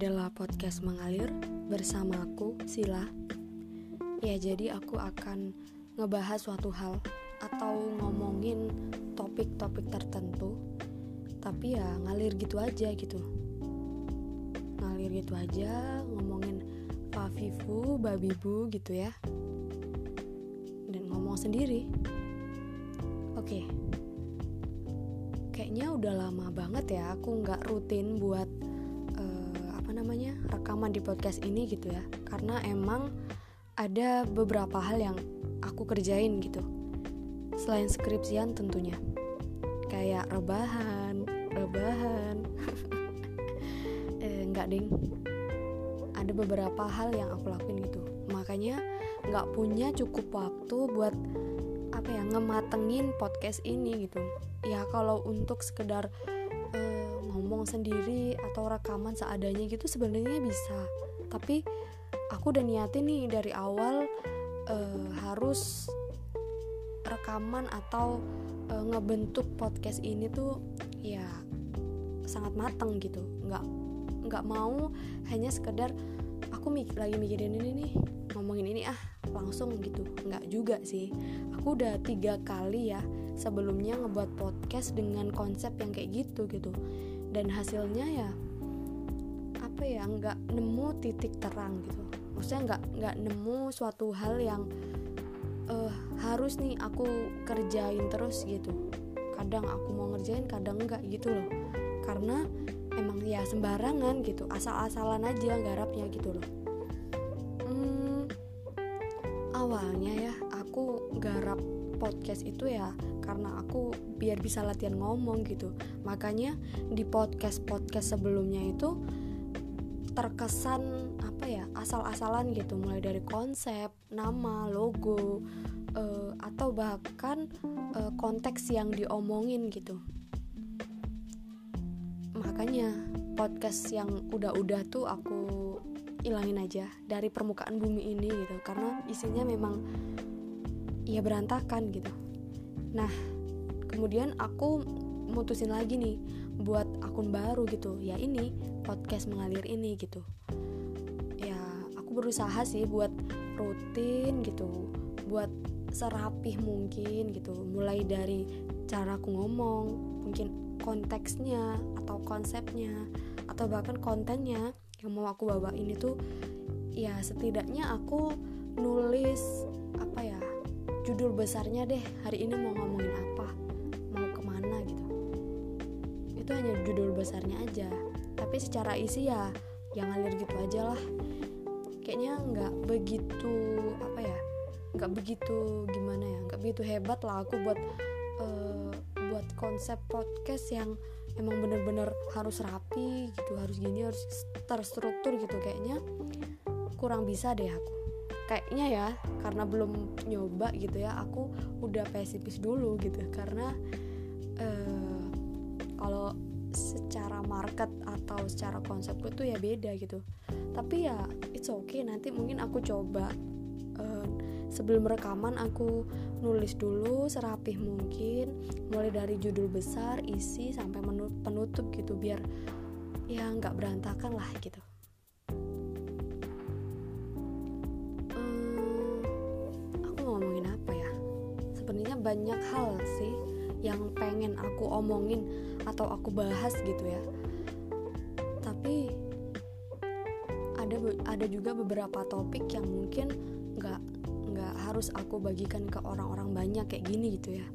adalah podcast mengalir bersama aku, Sila. Ya, jadi aku akan ngebahas suatu hal atau ngomongin topik-topik tertentu, tapi ya ngalir gitu aja gitu. Ngalir gitu aja, ngomongin Fafifu, Babibu gitu ya. Dan ngomong sendiri. Oke. Kayaknya udah lama banget ya aku nggak rutin buat rekaman di podcast ini gitu ya. Karena emang ada beberapa hal yang aku kerjain gitu. Selain skripsian tentunya. Kayak rebahan rebahan. Eh, enggak ding. Ada beberapa hal yang aku lakuin gitu. Makanya nggak punya cukup waktu buat apa ya ngematengin podcast ini gitu. Ya kalau untuk sekedar ngomong sendiri atau rekaman seadanya gitu sebenarnya bisa. Tapi aku udah niatin nih dari awal uh, harus rekaman atau uh, ngebentuk podcast ini tuh ya sangat mateng gitu. Nggak nggak mau hanya sekedar aku lagi mikirin ini nih ngomongin ini ah langsung gitu. Nggak juga sih. Aku udah tiga kali ya sebelumnya ngebuat podcast dengan konsep yang kayak gitu gitu. Dan hasilnya ya apa ya nggak nemu titik terang gitu. Maksudnya nggak nggak nemu suatu hal yang uh, harus nih aku kerjain terus gitu. Kadang aku mau ngerjain kadang enggak gitu loh. Karena emang ya sembarangan gitu asal-asalan aja garapnya gitu loh awalnya ya aku garap podcast itu ya karena aku biar bisa latihan ngomong gitu. Makanya di podcast podcast sebelumnya itu terkesan apa ya asal-asalan gitu. Mulai dari konsep nama logo uh, atau bahkan uh, konteks yang diomongin gitu. Makanya podcast yang udah-udah tuh aku ilangin aja dari permukaan bumi ini gitu. Karena isinya memang ya berantakan gitu. Nah kemudian aku mutusin lagi nih buat akun baru gitu. Ya ini podcast mengalir ini gitu. Ya aku berusaha sih buat rutin gitu buat serapih mungkin gitu. Mulai dari cara aku ngomong mungkin konteksnya atau konsepnya atau bahkan kontennya yang mau aku bawa ini tuh ya setidaknya aku nulis apa ya judul besarnya deh. Hari ini mau ngomongin apa mau ke mana gitu. Itu hanya judul besarnya aja. Tapi secara isi ya yang ngalir gitu aja lah. Kayaknya nggak begitu apa ya nggak begitu gimana ya nggak begitu hebat lah aku buat uh, buat konsep podcast yang emang bener-bener harus rapi gitu harus gini harus terstruktur gitu. Kayaknya kurang bisa deh aku. Kayaknya ya karena belum nyoba gitu ya aku udah pesimis dulu gitu. Karena uh, kalau secara market atau secara konsep tuh ya beda gitu. Tapi ya it's okay. Nanti mungkin aku coba uh, sebelum rekaman aku nulis dulu serapih mungkin mulai dari judul besar isi sampai penutup gitu biar ya nggak berantakan lah gitu. Banyak hal sih yang pengen aku omongin atau aku bahas gitu ya. Tapi ada ada juga beberapa topik yang mungkin nggak harus aku bagikan ke orang-orang banyak kayak gini gitu ya.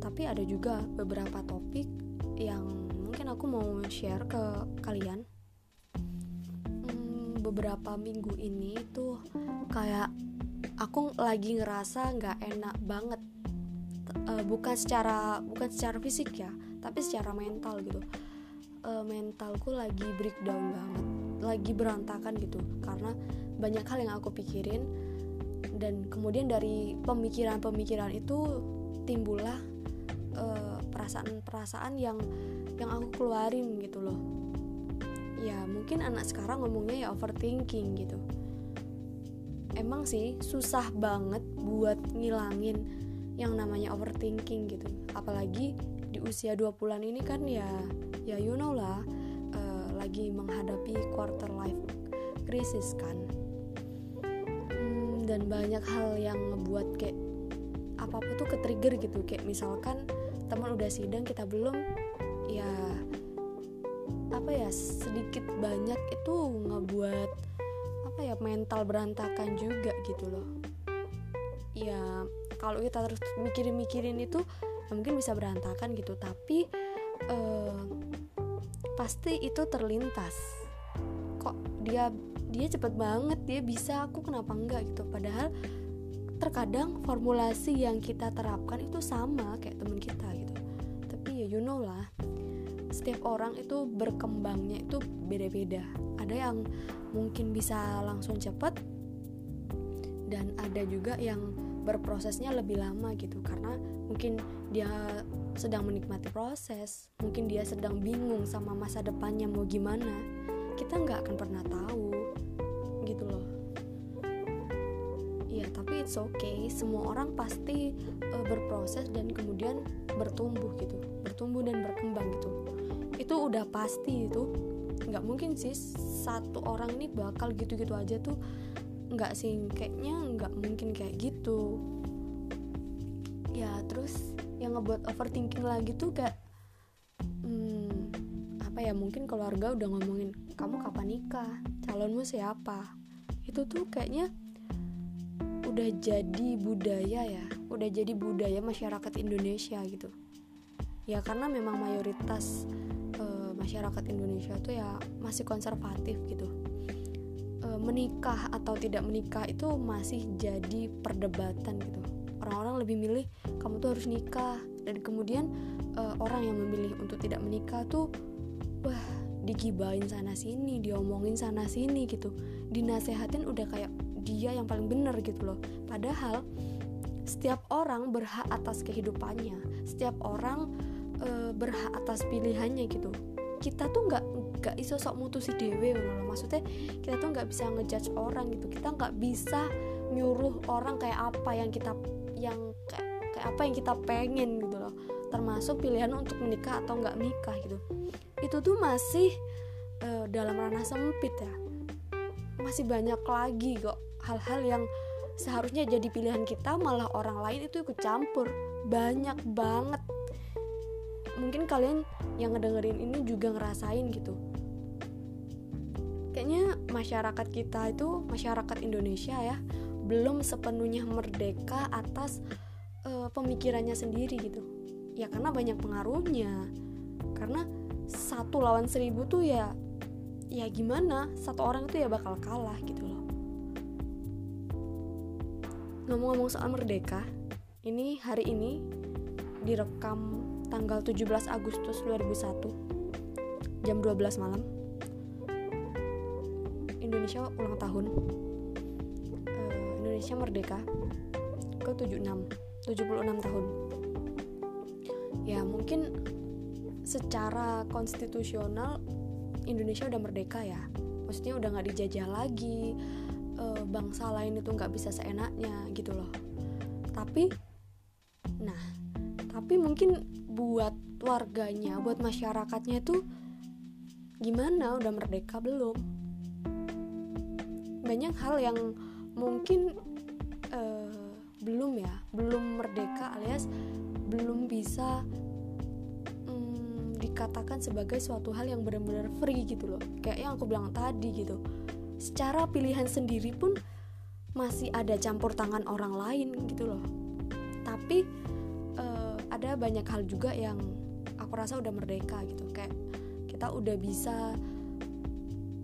Tapi ada juga beberapa topik yang mungkin aku mau share ke kalian. Hmm, beberapa minggu ini tuh kayak aku lagi ngerasa nggak enak banget. Uh, bukan secara bukan secara fisik ya tapi secara mental gitu. Uh, mentalku lagi breakdown banget lagi berantakan gitu. Karena banyak hal yang aku pikirin dan kemudian dari pemikiran-pemikiran itu timbullah uh, perasaan-perasaan yang yang aku keluarin gitu loh. Ya mungkin anak sekarang ngomongnya ya overthinking gitu. Emang sih susah banget buat ngilangin yang namanya overthinking gitu. Apalagi di usia 20-an ini kan ya ya you know lah uh, lagi menghadapi quarter life crisis kan dan banyak hal yang ngebuat kayak apa pun tuh ke trigger gitu. Kayak misalkan teman udah sidang kita belum ya apa ya sedikit banyak itu ngebuat apa ya mental berantakan juga gitu loh. Ya kalau kita terus mikirin-mikirin itu ya mungkin bisa berantakan gitu. Tapi uh, pasti itu terlintas kok dia dia cepet banget dia bisa aku kenapa enggak gitu. Padahal terkadang formulasi yang kita terapkan itu sama kayak temen kita gitu. Tapi ya you know lah setiap orang itu berkembangnya itu beda-beda. Ada yang mungkin bisa langsung cepet dan ada juga yang berprosesnya lebih lama gitu. Karena mungkin dia sedang menikmati proses mungkin dia sedang bingung sama masa depannya mau gimana kita nggak akan pernah tahu gitu loh. Ya tapi it's okay. Semua orang pasti uh, berproses dan kemudian bertumbuh gitu. Bertumbuh dan berkembang gitu. Itu udah pasti itu. Nggak mungkin sih satu orang ini bakal gitu-gitu aja tuh nggak sih. Kayaknya nggak mungkin kayak gitu. Ya terus yang ngebuat overthinking lagi tuh kayak hmm, apa ya? Mungkin keluarga udah ngomongin kamu kapan nikah? Calonmu siapa? Itu tuh kayaknya udah jadi budaya ya. Udah jadi budaya masyarakat Indonesia gitu. Ya karena memang mayoritas uh, masyarakat Indonesia tuh ya masih konservatif gitu. Uh, menikah atau tidak menikah itu masih jadi perdebatan gitu. Orang-orang lebih milih kamu tuh harus nikah. Dan kemudian uh, orang yang memilih untuk tidak menikah tuh wah digibain sana sini diomongin sana sini gitu. Dinasehatin udah kayak dia yang paling bener gitu loh. Padahal setiap orang berhak atas kehidupannya. Setiap orang uh, berhak atas pilihannya gitu. Kita tuh nggak nggak iso sok mutusi dewe loh maksudnya kita tuh nggak bisa ngejudge orang gitu. Kita nggak bisa nyuruh orang kayak apa yang kita yang kayak, kayak apa yang kita pengen gitu loh. Termasuk pilihan untuk menikah atau nggak menikah gitu itu tuh masih uh, dalam ranah sempit ya. Masih banyak lagi kok hal-hal yang seharusnya jadi pilihan kita malah orang lain itu ikut campur. Banyak banget. Mungkin kalian yang ngedengerin ini juga ngerasain gitu. Kayaknya masyarakat kita itu masyarakat Indonesia ya belum sepenuhnya merdeka atas uh, pemikirannya sendiri gitu. Ya karena banyak pengaruhnya. Karena satu lawan seribu tuh ya ya gimana? Satu orang itu ya bakal kalah gitu loh. Ngomong-ngomong soal merdeka ini hari ini direkam tanggal 17 Agustus 2001 jam 12 malam. Indonesia ulang tahun. Indonesia merdeka ke 76 76 tahun. Ya mungkin secara konstitusional Indonesia udah merdeka ya. Maksudnya udah nggak dijajah lagi e, bangsa lain itu nggak bisa seenaknya gitu loh. Tapi nah tapi mungkin buat warganya buat masyarakatnya itu gimana? Udah merdeka belum? Banyak hal yang mungkin uh, belum ya belum merdeka alias belum bisa dikatakan sebagai suatu hal yang benar-benar free gitu loh. Kayak yang aku bilang tadi gitu. Secara pilihan sendiri pun masih ada campur tangan orang lain gitu loh. Tapi uh, ada banyak hal juga yang aku rasa udah merdeka gitu. Kayak kita udah bisa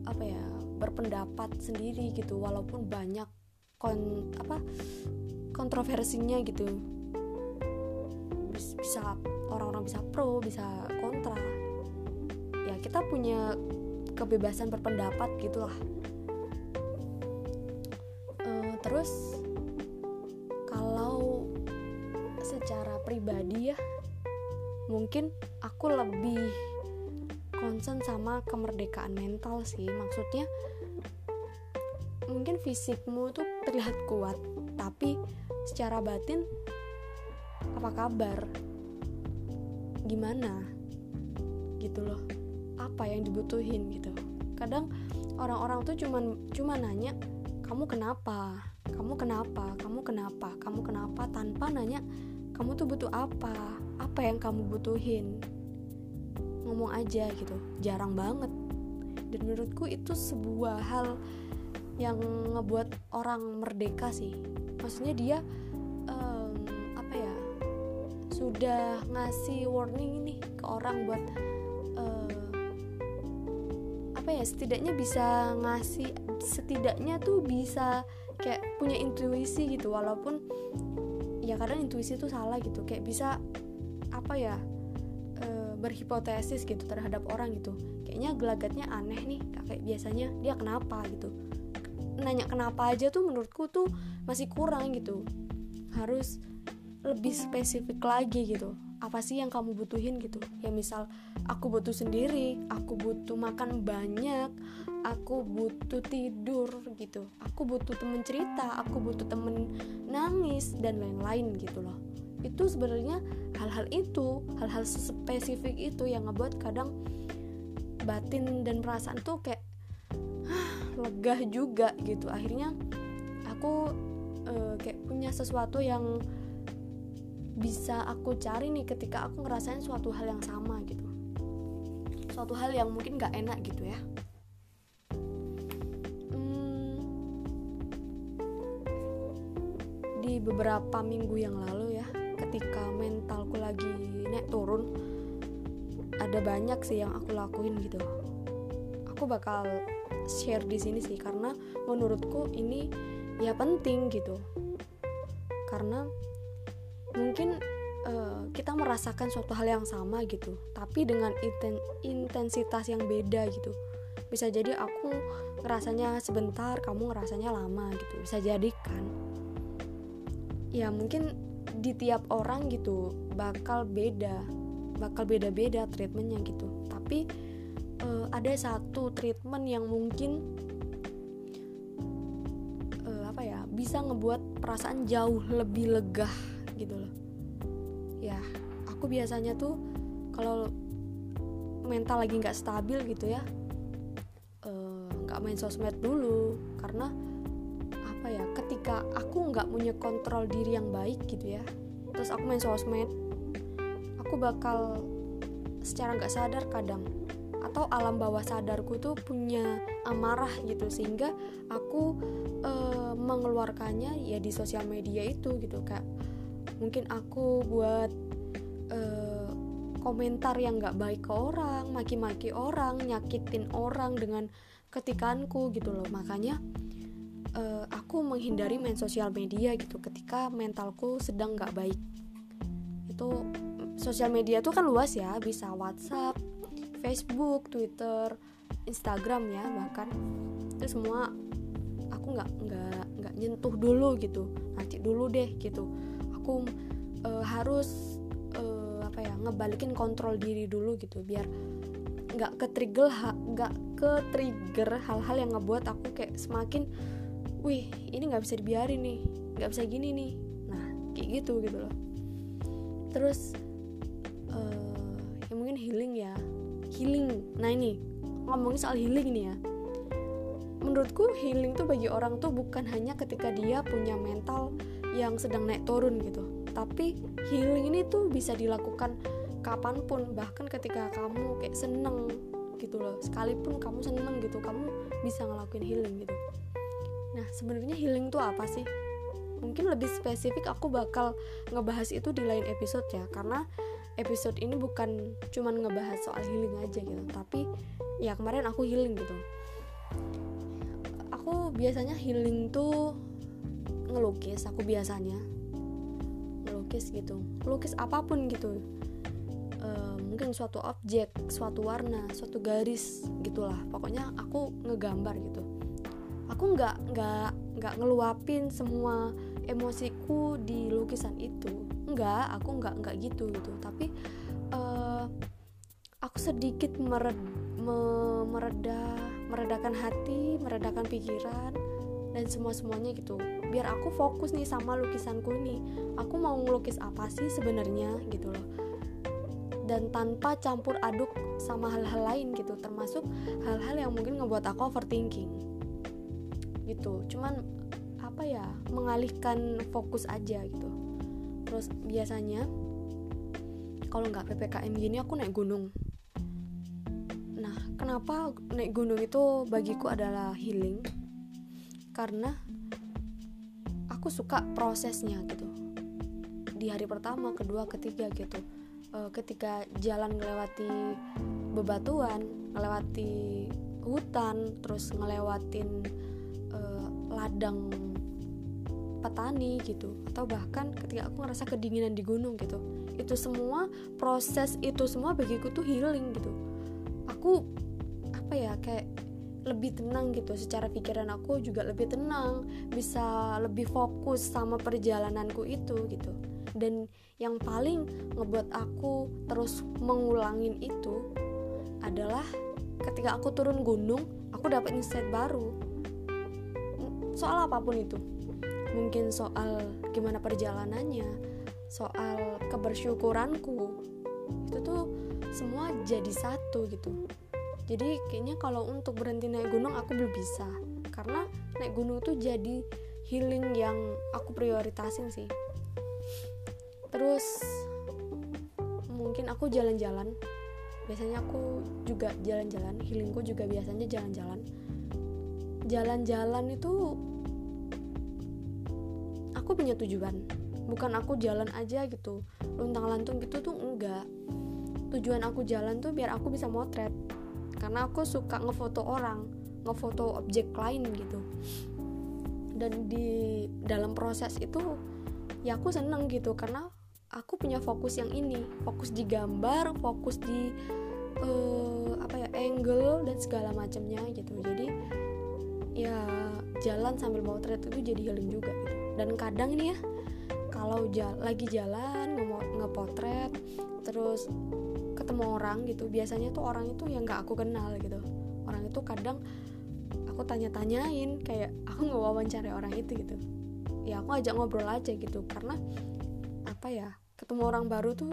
apa ya berpendapat sendiri gitu. Walaupun banyak kon apa kontroversinya gitu. Bisa orang-orang bisa pro bisa kontra. Ya kita punya kebebasan berpendapat gitulah. Uh, terus kalau secara pribadi ya mungkin aku lebih concern sama kemerdekaan mental sih. Maksudnya mungkin fisikmu tuh terlihat kuat tapi secara batin apa kabar gimana gitu loh. Apa yang dibutuhin gitu. Kadang orang-orang tuh cuman cuma nanya kamu kenapa? Kamu kenapa? Kamu kenapa? Kamu kenapa? Tanpa nanya kamu tuh butuh apa? Apa yang kamu butuhin? Ngomong aja gitu. Jarang banget. Dan menurutku itu sebuah hal yang ngebuat orang merdeka sih. Maksudnya dia sudah ngasih warning ini ke orang buat uh, apa ya setidaknya bisa ngasih setidaknya tuh bisa kayak punya intuisi gitu. Walaupun ya kadang intuisi itu salah gitu. Kayak bisa apa ya e, berhipotesis gitu terhadap orang gitu. Kayaknya gelagatnya aneh nih kayak biasanya dia kenapa gitu. Nanya kenapa aja tuh menurutku tuh masih kurang gitu. Harus lebih spesifik lagi gitu. Apa sih yang kamu butuhin gitu? Ya misal aku butuh sendiri aku butuh makan banyak aku butuh tidur gitu. Aku butuh temen cerita aku butuh temen nangis dan lain-lain gitu loh. Itu sebenarnya hal-hal itu hal-hal spesifik itu yang ngebuat kadang batin dan perasaan tuh kayak lega juga gitu. Akhirnya aku uh, kayak punya sesuatu yang bisa aku cari nih ketika aku ngerasain suatu hal yang sama gitu. Suatu hal yang mungkin gak enak gitu ya. Hmm, di beberapa minggu yang lalu ya ketika mentalku lagi naik turun ada banyak sih yang aku lakuin gitu. Aku bakal share di sini sih karena menurutku ini ya penting gitu. Karena mungkin uh, kita merasakan suatu hal yang sama gitu tapi dengan inten intensitas yang beda gitu. Bisa jadi aku ngerasanya sebentar kamu ngerasanya lama gitu. Bisa jadi kan? Ya mungkin di tiap orang gitu bakal beda bakal beda-beda treatmentnya gitu. Tapi uh, ada satu treatment yang mungkin uh, apa ya bisa ngebuat perasaan jauh lebih lega gitu loh. Ya aku biasanya tuh kalau mental lagi nggak stabil gitu ya eh, nggak uh, main sosmed dulu karena apa ya ketika aku nggak punya kontrol diri yang baik gitu ya terus aku main sosmed aku bakal secara nggak sadar kadang atau alam bawah sadarku tuh punya amarah gitu sehingga aku uh, mengeluarkannya ya di sosial media itu gitu kayak mungkin aku buat uh, komentar yang nggak baik ke orang maki-maki orang nyakitin orang dengan ketikanku gitu loh. Makanya uh, aku menghindari main sosial media gitu ketika mentalku sedang nggak baik. Itu sosial media tuh kan luas ya bisa WhatsApp Facebook Twitter Instagram ya bahkan. Itu semua aku nggak nggak nggak nyentuh dulu gitu. Nanti dulu deh gitu aku uh, harus uh, apa ya ngebalikin kontrol diri dulu gitu biar nggak ke trigger nggak ke trigger hal-hal yang ngebuat aku kayak semakin wih ini nggak bisa dibiarin nih nggak bisa gini nih. Nah kayak gitu gitu loh. Terus uh, ya mungkin healing ya. Healing. Nah ini ngomongin soal healing nih ya. Menurutku healing tuh bagi orang tuh bukan hanya ketika dia punya mental yang sedang naik turun gitu. Tapi healing ini tuh bisa dilakukan kapan pun bahkan ketika kamu kayak seneng gitu loh. Sekalipun kamu seneng gitu kamu bisa ngelakuin healing gitu. Nah sebenarnya healing tuh apa sih? Mungkin lebih spesifik aku bakal ngebahas itu di lain episode ya karena episode ini bukan cuman ngebahas soal healing aja gitu. Tapi ya kemarin aku healing gitu. Aku biasanya healing tuh ngelukis aku biasanya ngelukis gitu. Ngelukis apa pun gitu. E, mungkin suatu objek suatu warna suatu garis gitulah. Pokoknya aku ngegambar gitu. Aku nggak nggak nggak ngeluapin semua emosiku di lukisan itu. Nggak aku nggak nggak gitu gitu. Tapi uh, aku sedikit mered, me, mereda meredakan hati meredakan pikiran dan semua semuanya gitu. Biar aku fokus nih sama lukisanku nih. Aku mau ngelukis apa sih sebenarnya gitu loh. Dan tanpa campur aduk sama hal-hal lain gitu. Termasuk hal-hal yang mungkin ngebuat aku overthinking. Gitu. Cuman apa ya mengalihkan fokus aja gitu. Terus biasanya kalau nggak ppkm gini aku naik gunung. Nah kenapa naik gunung itu bagiku adalah healing karena aku suka prosesnya gitu. Di hari pertama kedua ketiga gitu. Uh, ketika jalan melewati bebatuan melewati hutan terus ngelewatin uh, ladang petani gitu atau bahkan ketika aku ngerasa kedinginan di gunung gitu itu semua proses itu semua bagiku tuh healing gitu. Aku apa ya kayak lebih tenang gitu. Secara pikiran aku juga lebih tenang bisa lebih fokus sama perjalananku itu gitu. Dan yang paling ngebuat aku terus mengulangin itu adalah ketika aku turun gunung aku dapat insight baru. Soal apa pun itu. Mungkin soal gimana perjalanannya soal kebersyukuranku. Itu tuh semua jadi satu gitu jadi kayaknya kalau untuk berhenti naik gunung aku belum bisa. Karena naik gunung tuh jadi healing yang aku prioritasin sih. Terus mungkin aku jalan-jalan. Biasanya aku juga jalan-jalan healingku juga biasanya jalan-jalan. Jalan-jalan itu aku punya tujuan. Bukan aku jalan aja gitu luntang lantung gitu tuh enggak. Tujuan aku jalan tuh biar aku bisa motret karena aku suka ngefoto orang ngefoto objek lain gitu. Dan di dalam proses itu ya aku seneng gitu. Karena aku punya fokus yang ini fokus di gambar fokus di uh, apa ya angle dan segala macamnya gitu. Jadi ya jalan sambil potret itu jadi healing juga gitu. Dan kadang ini ya kalau jal lagi jalan ngepotret terus ketemu orang gitu biasanya tuh orang itu yang nggak aku kenal gitu. Orang itu kadang aku tanya-tanyain kayak aku nggak wawancara orang itu gitu. Ya aku ajak ngobrol aja gitu karena apa ya ketemu orang baru tuh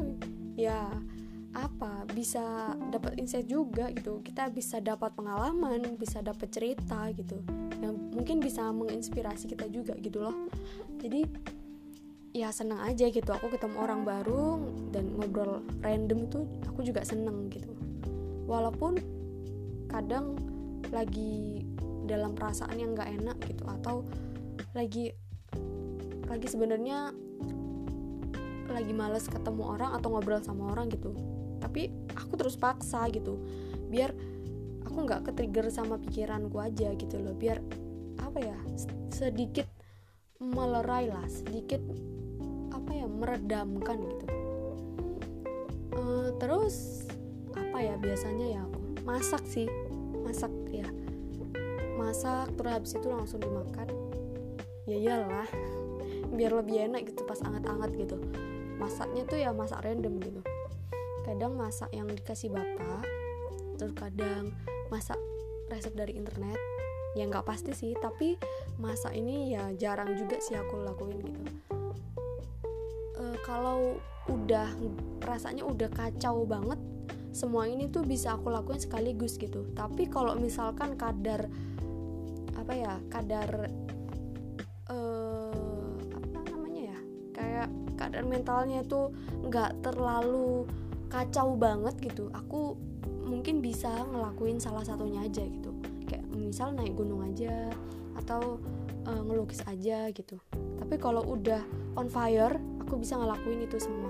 ya apa bisa dapat insight juga gitu. Kita bisa dapat pengalaman bisa dapat cerita gitu. Yang mungkin bisa menginspirasi kita juga gitu loh. Jadi ya senang aja gitu. Aku ketemu orang baru dan ngobrol random itu aku juga seneng gitu. Walaupun kadang lagi dalam perasaan yang nggak enak gitu atau lagi lagi sebenarnya lagi males ketemu orang atau ngobrol sama orang gitu. Tapi aku terus paksa gitu. Biar aku nggak ke trigger sama pikiranku aja gitu loh. Biar apa ya sedikit melerai lah sedikit apa ya meredamkan gitu. Uh, terus apa ya biasanya ya aku? Masak sih masak ya. Masak terus habis itu langsung dimakan. Ya iyalah biar lebih enak gitu pas anget-anget gitu. Masaknya tuh ya masak random gitu. Kadang masak yang dikasih bapak terus kadang masak resep dari internet. Ya nggak pasti sih tapi masak ini ya jarang juga sih aku lakuin gitu kalau udah rasanya udah kacau banget semua ini tuh bisa aku lakuin sekaligus gitu. Tapi kalau misalkan kadar apa ya kadar keadaan mentalnya tuh nggak terlalu kacau banget gitu aku mungkin bisa ngelakuin salah satunya aja gitu. Kayak misal naik gunung aja atau uh, ngelukis aja gitu. Tapi kalau udah on fire aku bisa ngelakuin itu semua.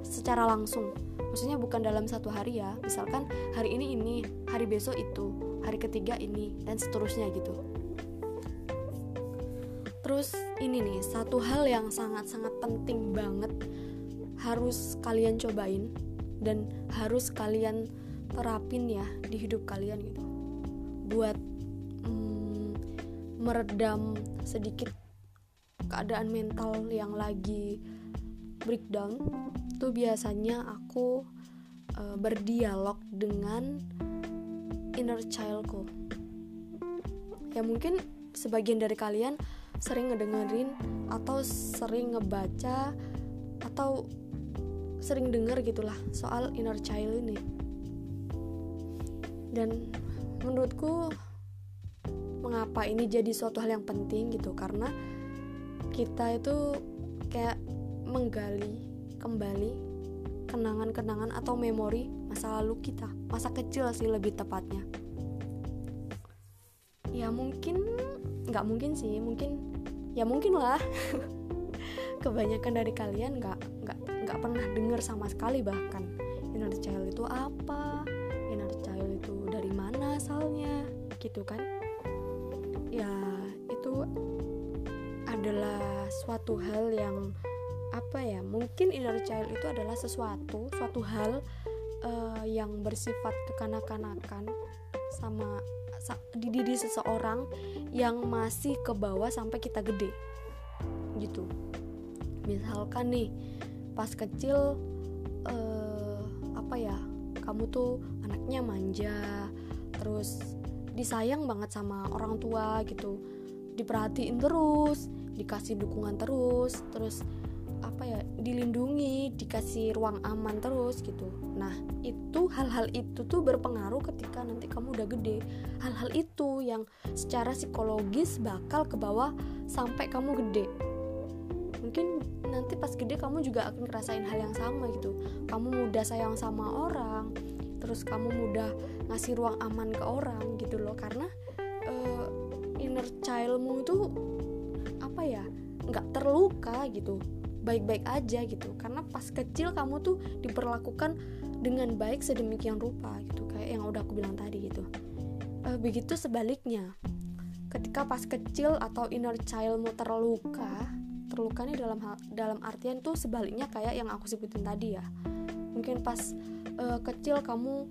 Secara langsung. Maksudnya bukan dalam satu hari ya. Misalkan hari ini ini hari besok itu hari ketiga ini dan seterusnya gitu. Terus ini nih satu hal yang sangat-sangat penting banget harus kalian cobain dan harus kalian terapin ya di hidup kalian gitu. Buat mm, meredam sedikit keadaan mental yang lagi breakdown tuh biasanya aku uh, berdialog dengan inner childku. Ya mungkin sebagian dari kalian sering ngedengerin atau sering ngebaca atau sering dengar gitulah soal inner child ini. Dan menurutku mengapa ini jadi suatu hal yang penting gitu? Karena kita itu kayak menggali kembali kenangan-kenangan atau memori masa lalu kita masa kecil sih lebih tepatnya. Ya mungkin nggak mungkin sih mungkin ya mungkin lah. Kebanyakan dari kalian nggak nggak nggak pernah dengar sama sekali bahkan. Inner child itu apa? Inner child itu dari mana asalnya? Gitu kan? Ya itu adalah suatu hal yang apa ya mungkin inner child itu adalah sesuatu suatu hal uh, yang bersifat kekanak-kanakan sama di diri seseorang yang masih ke bawah sampai kita gede gitu. Misalkan nih pas kecil uh, apa ya kamu tuh anaknya manja terus disayang banget sama orang tua gitu. Diperhatiin terus dikasih dukungan terus terus apa ya dilindungi dikasih ruang aman terus gitu. Nah itu hal-hal itu tuh berpengaruh ketika nanti kamu udah gede. Hal-hal itu yang secara psikologis bakal ke bawah sampai kamu gede. Mungkin nanti pas gede kamu juga akan ngerasain hal yang sama gitu. Kamu mudah sayang sama orang terus kamu mudah ngasih ruang aman ke orang gitu loh. Karena uh, inner childmu itu apa ya nggak terluka gitu baik-baik aja gitu. Karena pas kecil kamu tuh diperlakukan dengan baik sedemikian rupa gitu kayak yang udah aku bilang tadi gitu. E, begitu sebaliknya ketika pas kecil atau inner childmu terluka terluka nih dalam hal, dalam artian tuh sebaliknya kayak yang aku sebutin tadi ya. Mungkin pas e, kecil kamu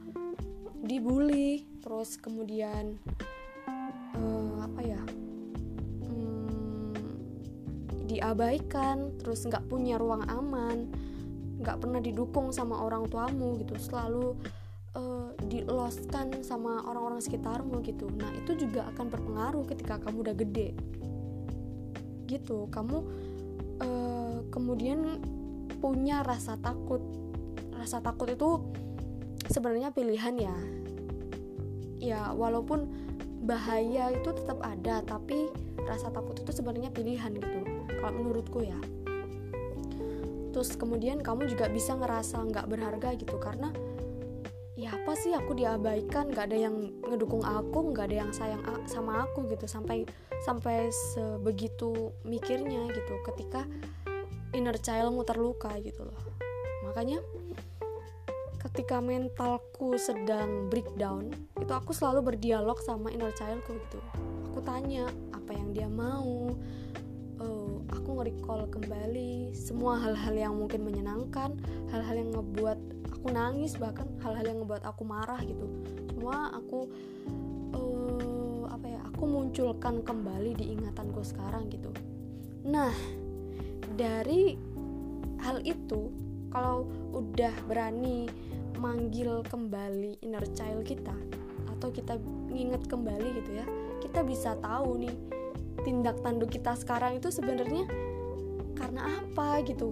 dibully terus kemudian diabaikan terus nggak punya ruang aman nggak pernah didukung sama orang tuamu gitu selalu uh, diloskan sama orang-orang sekitarmu gitu. Nah itu juga akan berpengaruh ketika kamu udah gede. Gitu. Kamu uh, kemudian punya rasa takut. Rasa takut itu sebenarnya pilihan ya. Ya walaupun bahaya itu tetap ada tapi rasa takut itu sebenarnya pilihan gitu kalau menurutku ya. Terus kemudian kamu juga bisa ngerasa nggak berharga gitu karena ya apa sih aku diabaikan? Nggak ada yang ngedukung aku nggak ada yang sayang sama aku gitu sampai sampai sebegitu mikirnya gitu ketika inner childmu terluka gitu loh. Makanya ketika mentalku sedang breakdown itu aku selalu berdialog sama inner childku gitu. Aku tanya apa yang dia mau aku nge-recall kembali semua hal-hal yang mungkin menyenangkan hal-hal yang ngebuat aku nangis bahkan hal-hal yang ngebuat aku marah gitu. Semua aku uh, apa ya aku munculkan kembali di ingatanku sekarang gitu. Nah dari hal itu kalau udah berani manggil kembali inner child kita atau kita nginget kembali gitu ya kita bisa tahu nih tindak tanduk kita sekarang itu sebenarnya karena apa gitu?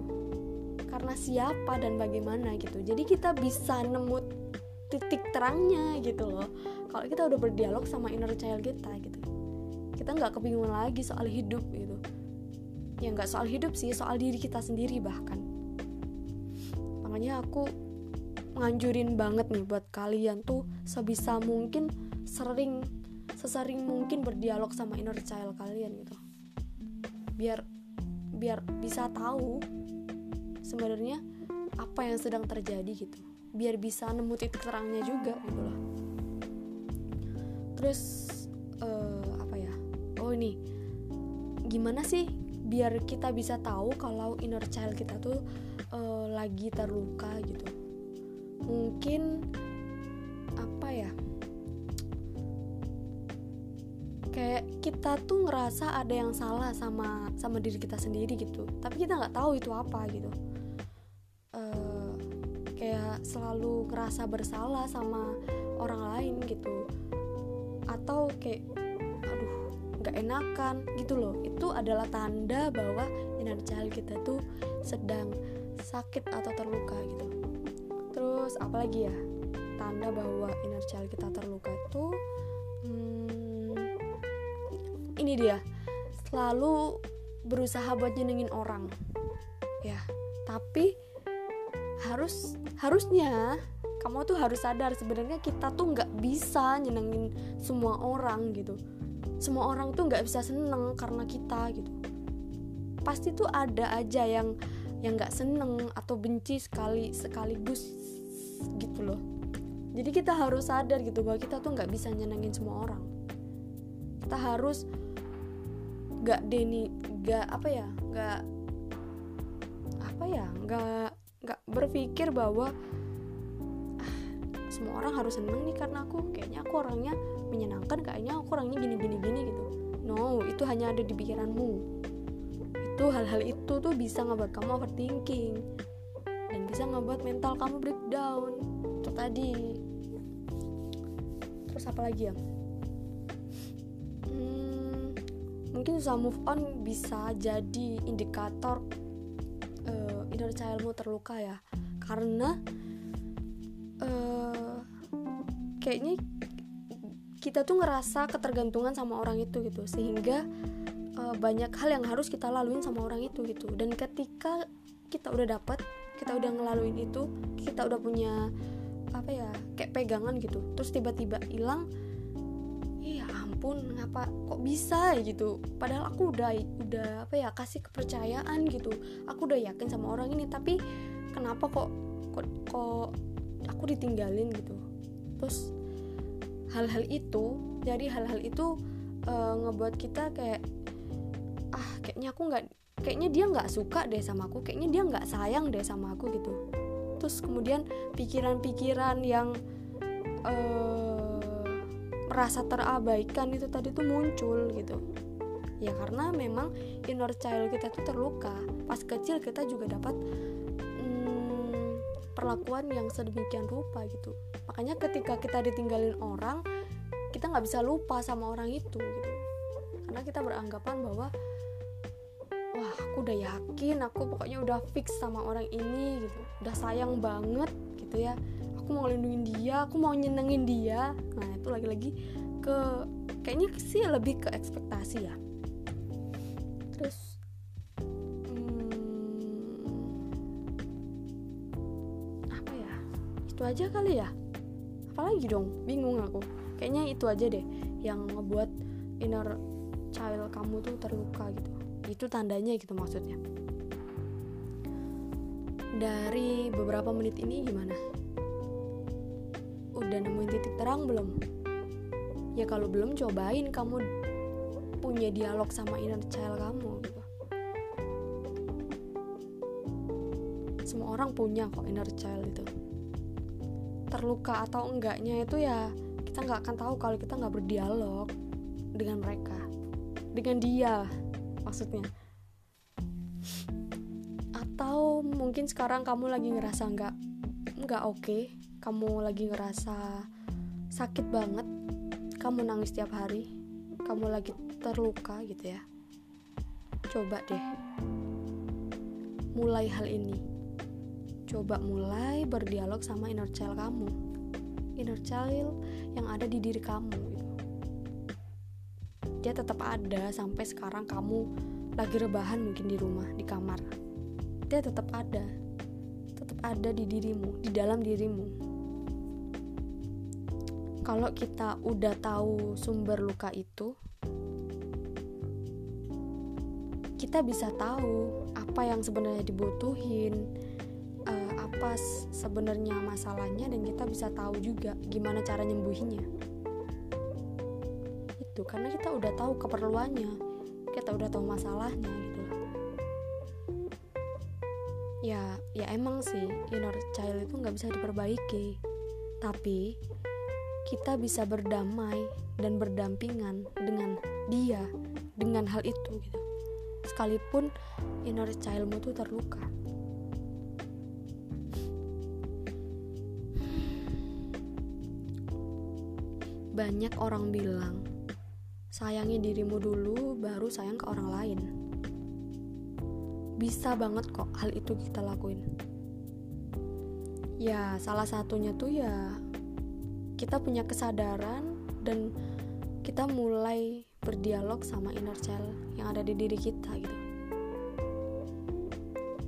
Karena siapa dan bagaimana gitu? Jadi kita bisa nemu titik terangnya gitu loh. Kalau kita udah berdialog sama inner child kita gitu kita nggak kebingungan lagi soal hidup gitu. Ya nggak soal hidup sih soal diri kita sendiri bahkan. Makanya aku nganjurin banget nih buat kalian tuh sebisa mungkin sering sesering mungkin berdialog sama inner child kalian gitu. Biar biar bisa tahu sebenarnya apa yang sedang terjadi gitu. Biar bisa nemu titik terangnya juga gitu loh. Terus uh, apa ya? Oh ini. Gimana sih biar kita bisa tahu kalau inner child kita tuh uh, lagi terluka gitu? Mungkin kita tuh ngerasa ada yang salah sama sama diri kita sendiri gitu. Tapi kita nggak tahu itu apa gitu. Uh, kayak selalu ngerasa bersalah sama orang lain gitu. Atau kayak aduh nggak enakan gitu loh. Itu adalah tanda bahwa inner child kita tuh sedang sakit atau terluka gitu. Terus apalagi ya? Tanda bahwa inner child kita terluka itu ini dia. Selalu berusaha buat nyenengin orang. Ya tapi harus harusnya kamu tuh harus sadar sebenarnya kita tuh nggak bisa nyenengin semua orang gitu. Semua orang tuh nggak bisa seneng karena kita gitu. Pasti tuh ada aja yang yang nggak seneng atau benci sekali sekaligus gitu loh. Jadi kita harus sadar gitu bahwa kita tuh nggak bisa nyenengin semua orang kita harus nggak deni nggak apa ya nggak apa ya nggak nggak berpikir bahwa semua orang harus seneng nih karena aku kayaknya aku orangnya menyenangkan kayaknya aku orangnya gini gini gini gitu. No itu hanya ada di pikiranmu. Itu hal-hal itu tuh bisa ngebuat kamu overthinking dan bisa ngebuat mental kamu breakdown. Itu tadi. Terus apa lagi ya hmm, mungkin susah move on bisa jadi indikator uh, inner childmu terluka ya. Karena uh, kayaknya kita tuh ngerasa ketergantungan sama orang itu gitu. Sehingga uh, banyak hal yang harus kita laluin sama orang itu gitu. Dan ketika kita udah dapet kita udah ngelaluin itu kita udah punya apa ya kayak pegangan gitu. Terus tiba-tiba hilang iya ampun ngapa kok bisa gitu? Padahal aku udah udah apa ya kasih kepercayaan gitu. Aku udah yakin sama orang ini tapi kenapa kok kok, kok aku ditinggalin gitu? Terus hal-hal itu jadi hal-hal itu uh, ngebuat kita kayak ah kayaknya aku nggak kayaknya dia nggak suka deh sama aku kayaknya dia nggak sayang deh sama aku gitu. Terus kemudian pikiran-pikiran yang uh, merasa terabaikan itu tadi tuh muncul gitu. Ya karena memang inner child kita tuh terluka. Pas kecil kita juga dapat perlakuan yang sedemikian rupa gitu. Makanya ketika kita ditinggalin orang kita nggak bisa lupa sama orang itu gitu. Karena kita beranggapan bahwa wah aku udah yakin aku pokoknya udah fix sama orang ini gitu. Udah sayang banget gitu ya aku mau ngelindungin dia aku mau nyenengin dia. Nah itu lagi-lagi ke kayaknya sih lebih ke ekspektasi ya. Terus aja kali ya. Apalagi dong? Bingung aku. Kayaknya itu aja deh yang ngebuat inner child kamu tuh terluka gitu. Itu tandanya gitu maksudnya. Dari beberapa menit ini gimana udah nemuin titik terang belum? Ya kalau belum cobain kamu punya dialog sama inner child kamu gitu. Semua orang punya kok inner child itu. Terluka atau enggaknya itu ya kita nggak akan tahu kalau kita nggak berdialog dengan mereka. Dengan dia maksudnya. Atau mungkin sekarang kamu lagi ngerasa nggak nggak oke? okay, kamu lagi ngerasa sakit banget kamu nangis tiap hari kamu lagi terluka gitu ya. Coba deh mulai hal ini. Coba mulai berdialog sama inner child kamu. Inner child yang ada di diri kamu gitu. dia tetap ada sampai sekarang kamu lagi rebahan mungkin di rumah di kamar. Dia tetap ada. Tetap ada di dirimu di dalam dirimu kalau kita udah tahu sumber luka itu kita bisa tahu apa yang sebenarnya dibutuhin apa sebenarnya masalahnya dan kita bisa tahu juga gimana cara nyembuhinnya. Itu karena kita udah tahu keperluannya kita udah tahu masalahnya gitu ya ya emang sih inner child itu nggak bisa diperbaiki. Tapi kita bisa berdamai dan berdampingan dengan dia dengan hal itu gitu. Sekalipun inner childmu tuh terluka. Banyak orang bilang, sayangi dirimu dulu, baru sayang ke orang lain. bisa banget kok hal itu kita lakuin. Ya salah satunya tuh ya kita punya kesadaran dan kita mulai berdialog sama inner child yang ada di diri kita gitu.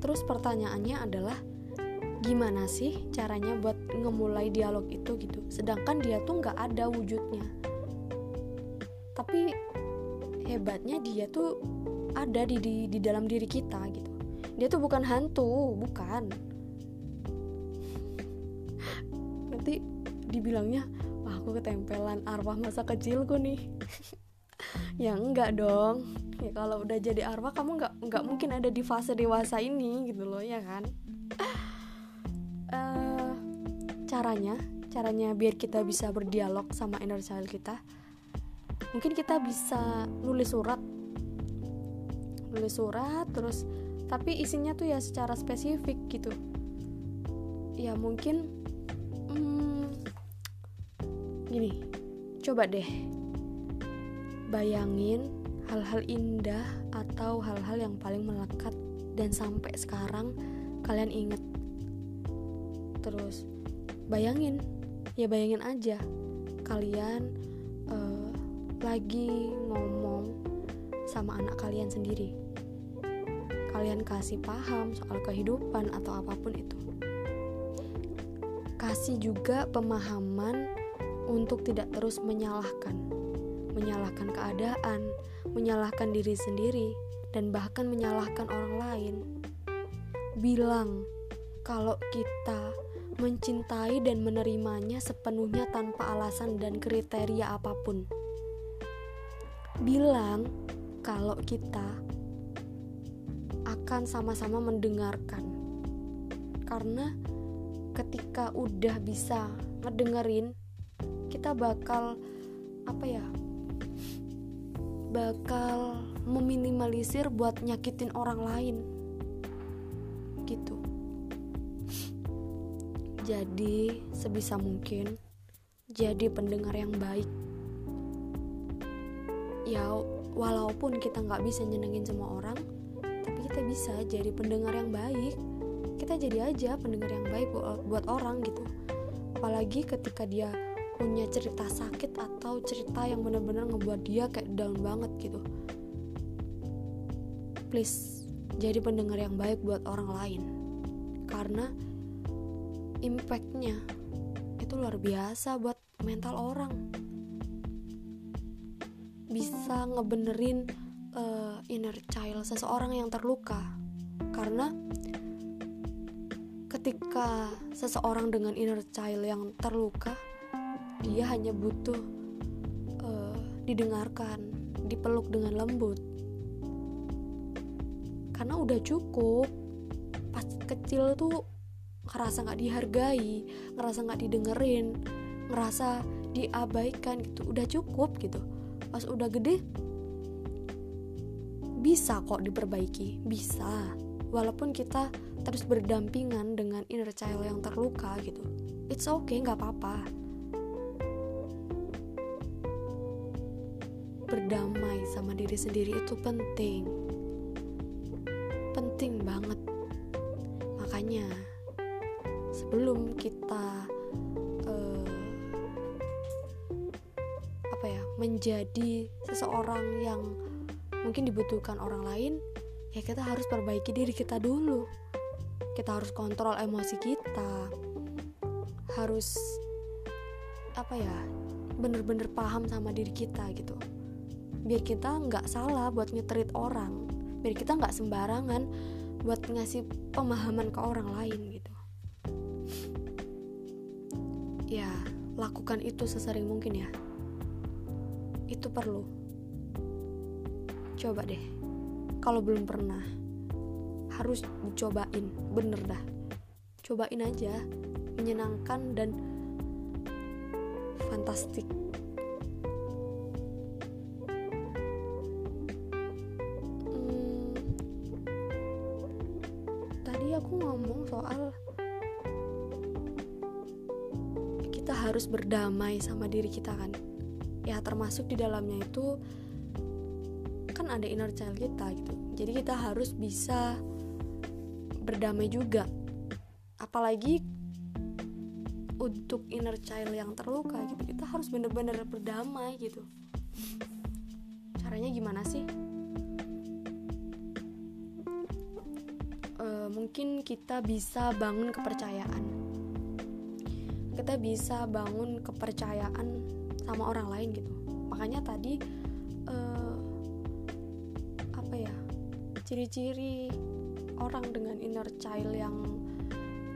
Terus pertanyaannya adalah gimana sih caranya buat ngemulai dialog itu gitu? Sedangkan dia tuh nggak ada wujudnya. Tapi hebatnya dia tuh ada di, di di dalam diri kita gitu. Dia tuh bukan hantu bukan dibilangnya wah aku ketempelan arwah masa kecilku nih. Ya enggak dong. Ya kalau udah jadi arwah kamu nggak nggak mungkin ada di fase dewasa ini gitu loh ya kan? Uh, caranya caranya biar kita bisa berdialog sama inner child kita mungkin kita bisa nulis surat. Nulis surat terus tapi isinya tuh ya secara spesifik gitu. Ya mungkin gini coba deh. Bayangin hal-hal indah atau hal-hal yang paling melekat dan sampai sekarang kalian inget terus bayangin. Ya bayangin aja. Kalian uh, lagi ngomong sama anak kalian sendiri. Kalian kasih paham soal kehidupan atau apa pun itu. Kasih juga pemahaman untuk tidak terus menyalahkan, menyalahkan keadaan, menyalahkan diri sendiri, dan bahkan menyalahkan orang lain. Bilang kalau kita mencintai dan menerimanya sepenuhnya tanpa alasan dan kriteria apa pun. Bilang kalau kita akan sama-sama mendengarkan karena ketika udah bisa ngedengerin kita bakal apa ya bakal meminimalisir buat nyakitin orang lain. Gitu. Jadi sebisa mungkin jadi pendengar yang baik. Ya walaupun kita nggak bisa nyenengin semua orang kita bisa jadi pendengar yang baik. Kita jadi aja pendengar yang baik buat orang gitu. Apalagi ketika dia punya cerita sakit atau cerita yang benar-benar ngebuat dia kayak down banget gitu. Please jadi pendengar yang baik buat orang lain. Karena impactnya itu luar biasa buat mental orang. Bisa ngebenerin uh, inner child seseorang yang terluka. Karena ketika seseorang dengan inner child yang terluka dia hanya butuh uh, didengarkan dipeluk dengan lembut. Karena udah cukup pas kecil tuh ngerasa nggak dihargai ngerasa nggak didengerin ngerasa diabaikan gitu. Udah cukup gitu. Pas udah gede bisa kok diperbaiki. Bisa. Walaupun kita terus berdampingan dengan inner child yang terluka gitu. It's okay nggak apa-apa berdamai sama diri sendiri itu penting. Penting banget. Makanya sebelum kita uh, apa ya menjadi seseorang yang mungkin dibutuhkan orang lain ya kita harus perbaiki diri kita dulu. Kita harus kontrol emosi kita. Harus apa ya bener-bener paham sama diri kita gitu biar kita nggak salah buat nyeterit orang. Biar kita nggak sembarangan buat ngasih pemahaman ke orang lain gitu. Ya lakukan itu sesering mungkin ya. Itu perlu. Coba deh. Kalau belum pernah harus dicobain. Bener dah. Cobain aja. Menyenangkan dan fantastik berdamai sama diri kita kan? Ya termasuk di dalamnya itu kan ada inner child kita gitu. Jadi kita harus bisa berdamai juga. Apalagi untuk inner child yang terluka gitu kita harus bener-bener berdamai gitu. Caranya gimana sih? E, mungkin kita bisa bangun kepercayaan bisa bangun kepercayaan sama orang lain gitu. Makanya tadi e, apa ya ciri-ciri orang dengan inner child yang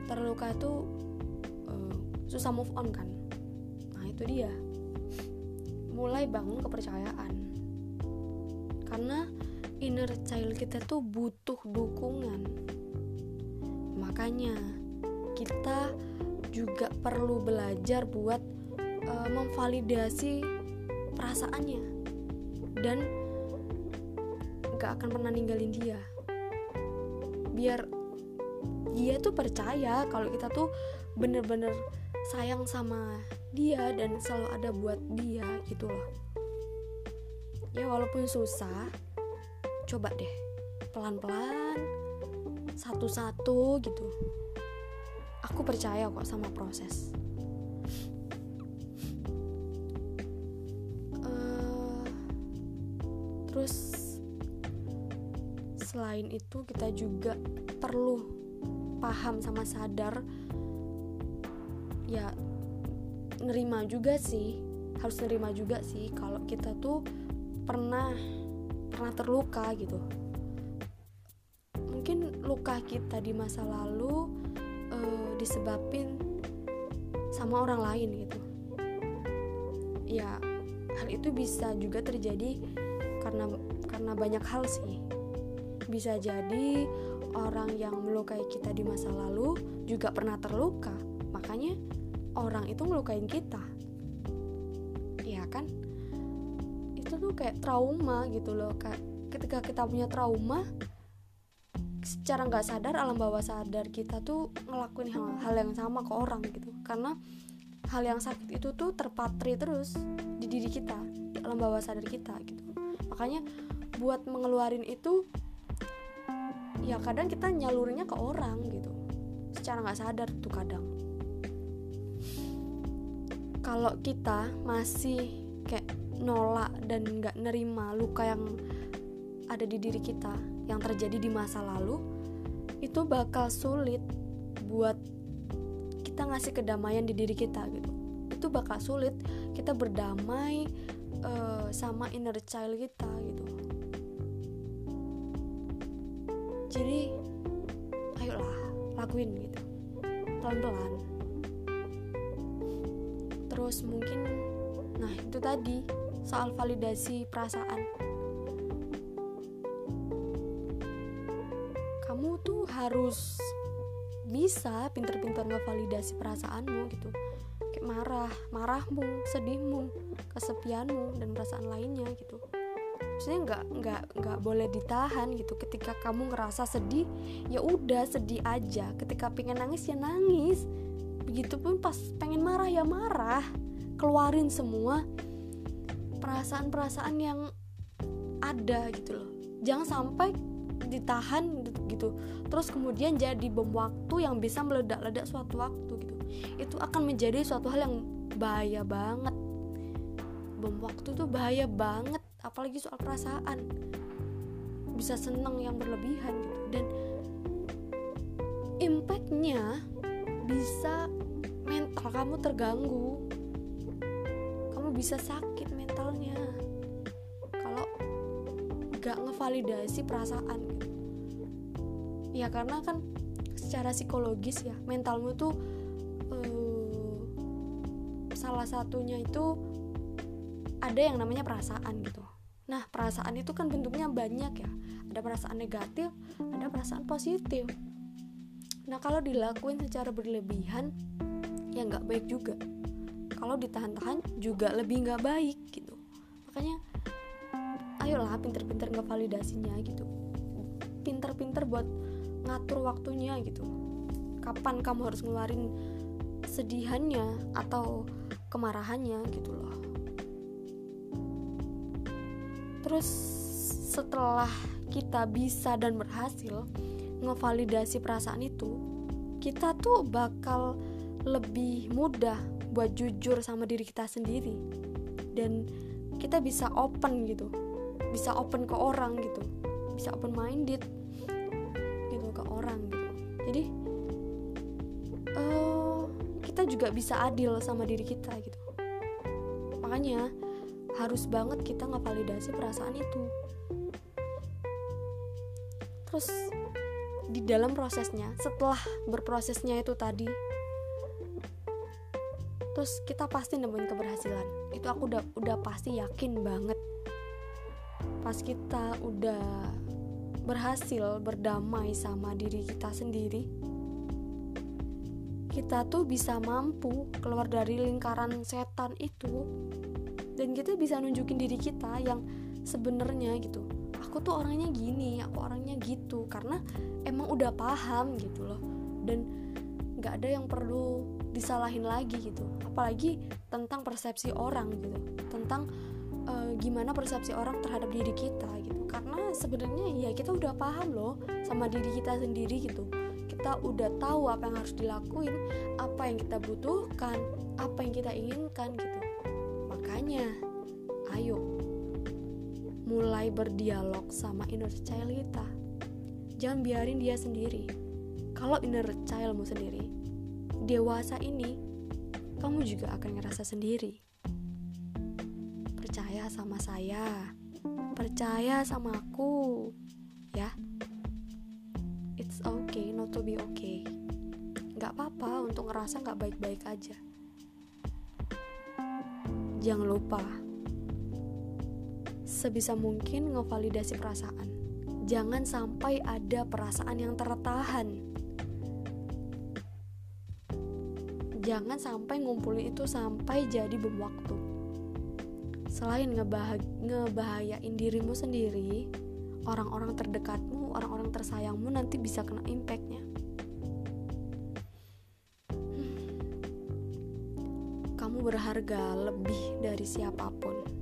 terluka itu uh, susah move on kan. Nah itu dia. Mulai bangun kepercayaan. Karena inner child kita tuh butuh dukungan. Makanya kita juga perlu belajar buat uh, memvalidasi perasaannya. Dan gak akan pernah ninggalin dia. Biar dia tuh percaya kalau kita tuh bener-bener sayang sama dia dan selalu ada buat dia gitu loh. Ya walaupun susah coba deh pelan-pelan satu-satu gitu aku percaya kok sama proses. Uh, terus selain itu kita juga perlu paham sama sadar. Ya nerima juga sih harus nerima juga sih kalau kita tuh pernah pernah terluka gitu. Mungkin luka kita di masa lalu disebabin sama orang lain gitu ya hal itu bisa juga terjadi karena karena banyak hal sih bisa jadi orang yang melukai kita di masa lalu juga pernah terluka. Makanya orang itu melukain kita. Iya kan? Itu tuh kayak trauma gitu loh. Kayak ketika kita punya trauma secara nggak sadar alam bawah sadar kita tuh ngelakuin hal, hal yang sama ke orang gitu. Karena hal yang sakit itu tuh terpatri terus di diri kita di alam bawah sadar kita gitu. Makanya buat mengeluarin itu ya kadang kita nyalurinnya ke orang gitu. Secara nggak sadar tuh kadang. Kalau kita masih kayak nolak dan nggak nerima luka yang ada di diri kita yang terjadi di masa lalu itu bakal sulit buat kita ngasih kedamaian di diri kita gitu. Itu bakal sulit kita berdamai uh, sama inner child kita gitu. Jadi ayolah lakuin gitu. Pelan-pelan. Terus mungkin nah itu tadi soal validasi perasaan harus bisa pinter-pinter ngevalidasi perasaanmu gitu. Kayak marah marahmu sedihmu kesepianmu dan perasaan lainnya gitu. Maksudnya nggak nggak nggak boleh ditahan gitu. Ketika kamu ngerasa sedih ya udah sedih aja. Ketika pengen nangis ya nangis. Begitupun pas pengen marah ya marah. Keluarin semua perasaan-perasaan yang ada gitu loh. Jangan sampai ditahan gitu terus kemudian jadi bom waktu yang bisa meledak-ledak suatu waktu gitu. Itu akan menjadi suatu hal yang bahaya banget. Bom waktu tuh bahaya banget apalagi soal perasaan. Bisa seneng yang berlebihan gitu. Dan impactnya bisa mental kamu terganggu. Kamu bisa sakit mentalnya. Kalau gak ngevalidasi perasaan. gitu ya karena kan secara psikologis ya mentalmu tuh uh, salah satunya itu ada yang namanya perasaan gitu Nah, perasaan itu kan bentuknya banyak ya. Ada perasaan negatif, ada perasaan positif. Nah, kalau dilakuin secara berlebihan, ya nggak baik juga. Kalau ditahan-tahan juga lebih nggak baik gitu. Makanya, ayolah pinter-pinter nggak validasinya gitu. Pinter-pinter buat ngatur waktunya gitu. Kapan kamu harus ngeluarin sedihannya atau kemarahannya gitu loh. Terus setelah kita bisa dan berhasil ngevalidasi perasaan itu kita tuh bakal lebih mudah buat jujur sama diri kita sendiri. Dan kita bisa open gitu. Bisa open ke orang gitu. Bisa open minded kita juga bisa adil sama diri kita gitu. Makanya harus banget kita ngevalidasi perasaan itu. Terus di dalam prosesnya setelah berprosesnya itu tadi terus kita pasti nemuin keberhasilan. Itu aku udah udah pasti yakin banget. Pas kita udah berhasil berdamai sama diri kita sendiri kita tuh bisa mampu keluar dari lingkaran setan itu. Dan kita bisa nunjukin diri kita yang sebenarnya gitu. Aku tuh orangnya gini aku orangnya gitu karena emang udah paham gitu loh. Dan nggak ada yang perlu disalahin lagi gitu. Apalagi tentang persepsi orang gitu. Tentang uh, gimana persepsi orang terhadap diri kita gitu. Karena sebenarnya ya kita udah paham loh sama diri kita sendiri gitu kita udah tahu apa yang harus dilakuin apa yang kita butuhkan apa yang kita inginkan gitu. Makanya ayo mulai berdialog sama inner child kita. Jangan biarin dia sendiri. Kalau inner childmu sendiri dewasa ini kamu juga akan ngerasa sendiri. Percaya sama saya. Percaya sama aku ya it's okay not to be okay Gak apa-apa untuk ngerasa gak baik-baik aja jangan lupa sebisa mungkin ngevalidasi perasaan. Jangan sampai ada perasaan yang tertahan. Jangan sampai ngumpulin itu sampai jadi bom waktu. Selain ngebah ngebahayain dirimu sendiri, orang-orang terdekatmu, orang-orang tersayangmu nanti bisa kena impactnya. Kamu berharga lebih dari siapa pun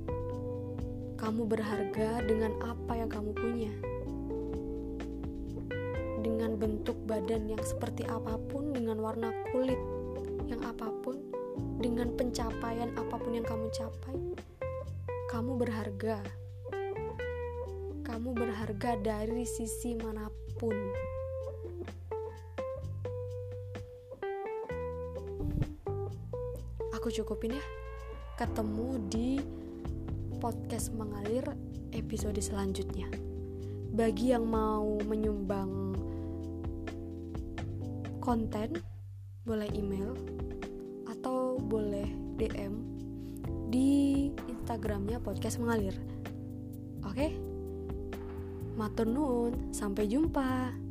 kamu berharga dengan apa yang kamu punya. Dengan bentuk badan yang seperti apa pun, dengan warna kulit yang apa pun, dengan pencapaian apa pun yang kamu capai, kamu berharga. Kamu berharga dari sisi mana pun. Aku cukupin ya. Ketemu di podcast mengalir episode selanjutnya. Bagi yang mau menyumbang konten, boleh email atau boleh DM di Instagramnya podcast mengalir. Nuwun, sampai jumpa.